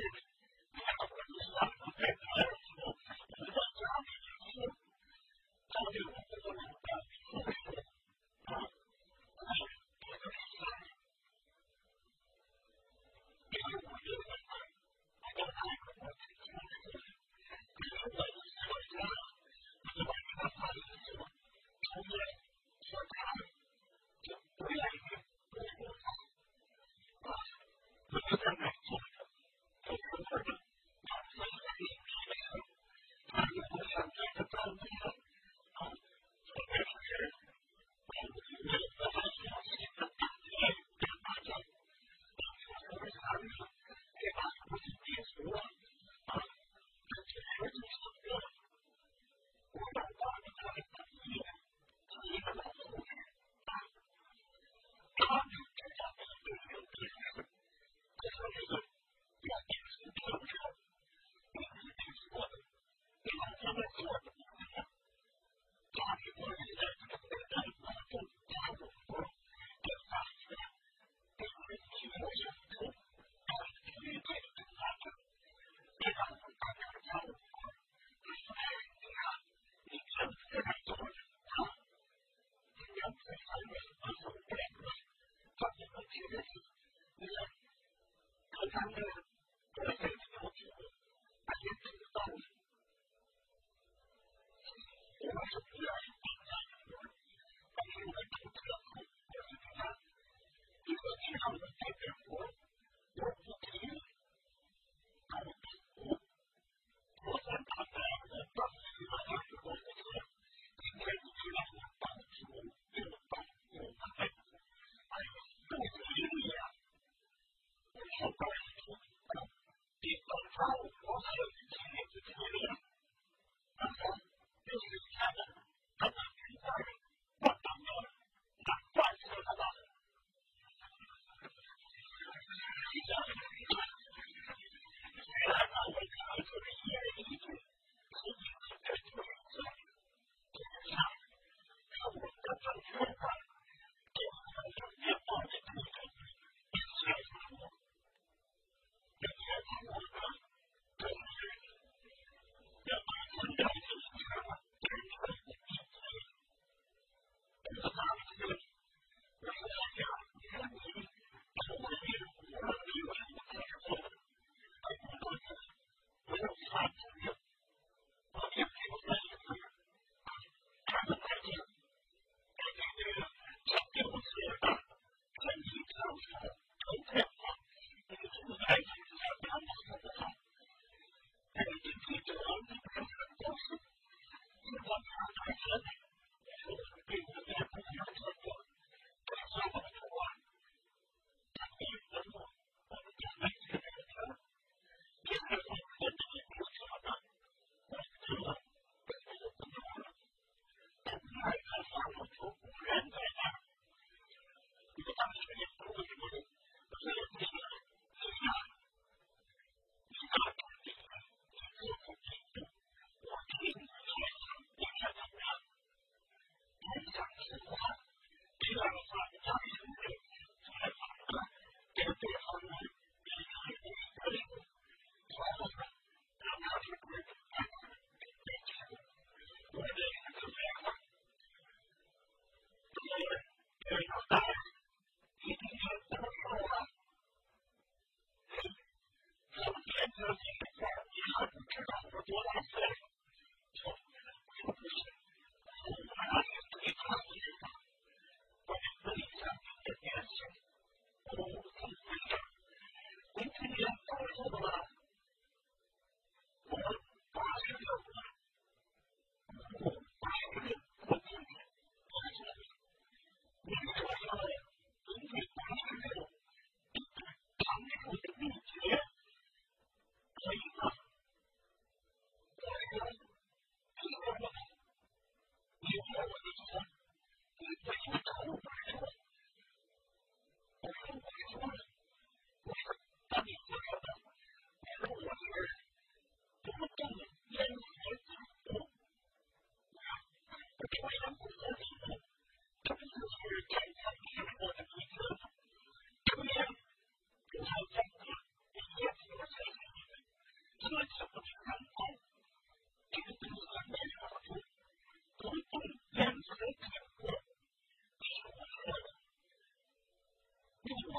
Thank you.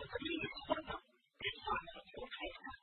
community level, it's not a central case.